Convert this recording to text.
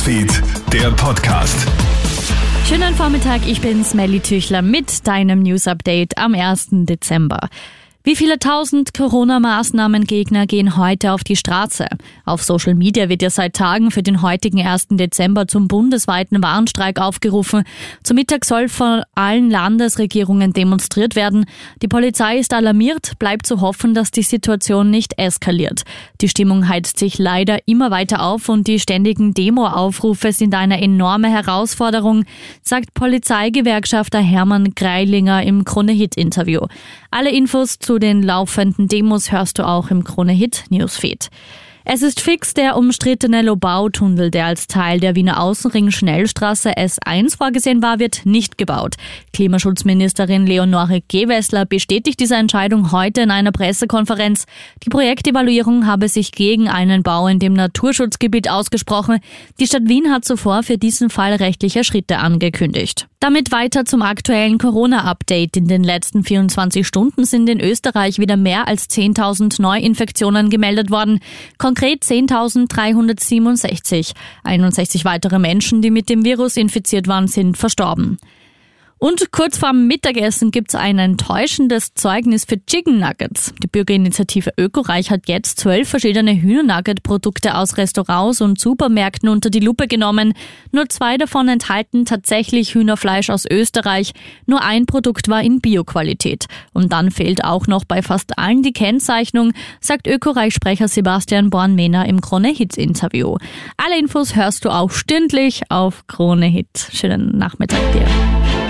Newsfeed, der Podcast. Schönen Vormittag, ich bin Smelly Tüchler mit deinem News Update am 1. Dezember. Wie viele tausend Corona-Maßnahmengegner gehen heute auf die Straße? Auf Social Media wird ja seit Tagen für den heutigen 1. Dezember zum bundesweiten Warnstreik aufgerufen. Zum Mittag soll von allen Landesregierungen demonstriert werden. Die Polizei ist alarmiert, bleibt zu hoffen, dass die Situation nicht eskaliert. Die Stimmung heizt sich leider immer weiter auf und die ständigen Demo-Aufrufe sind eine enorme Herausforderung, sagt Polizeigewerkschafter Hermann Greilinger im Krone-Hit-Interview. Alle Infos den laufenden Demos hörst du auch im Krone Hit Newsfeed. Es ist fix der umstrittene Lobau-Tunnel, der als Teil der Wiener Außenring-Schnellstraße S1 vorgesehen war, wird nicht gebaut. Klimaschutzministerin Leonore Gewessler bestätigt diese Entscheidung heute in einer Pressekonferenz. Die Projektevaluierung habe sich gegen einen Bau in dem Naturschutzgebiet ausgesprochen. Die Stadt Wien hat zuvor für diesen Fall rechtliche Schritte angekündigt. Damit weiter zum aktuellen Corona-Update. In den letzten 24 Stunden sind in Österreich wieder mehr als 10.000 Neuinfektionen gemeldet worden. Konkret 10.367. 61 weitere Menschen, die mit dem Virus infiziert waren, sind verstorben. Und kurz vorm Mittagessen gibt's ein enttäuschendes Zeugnis für Chicken Nuggets. Die Bürgerinitiative Ökoreich hat jetzt zwölf verschiedene Hühnernugget-Produkte aus Restaurants und Supermärkten unter die Lupe genommen. Nur zwei davon enthalten tatsächlich Hühnerfleisch aus Österreich. Nur ein Produkt war in Bioqualität. Und dann fehlt auch noch bei fast allen die Kennzeichnung, sagt Ökoreich-Sprecher Sebastian Born-Mehner im Krone-Hits-Interview. Alle Infos hörst du auch stündlich auf Krone-Hit. Schönen Nachmittag dir.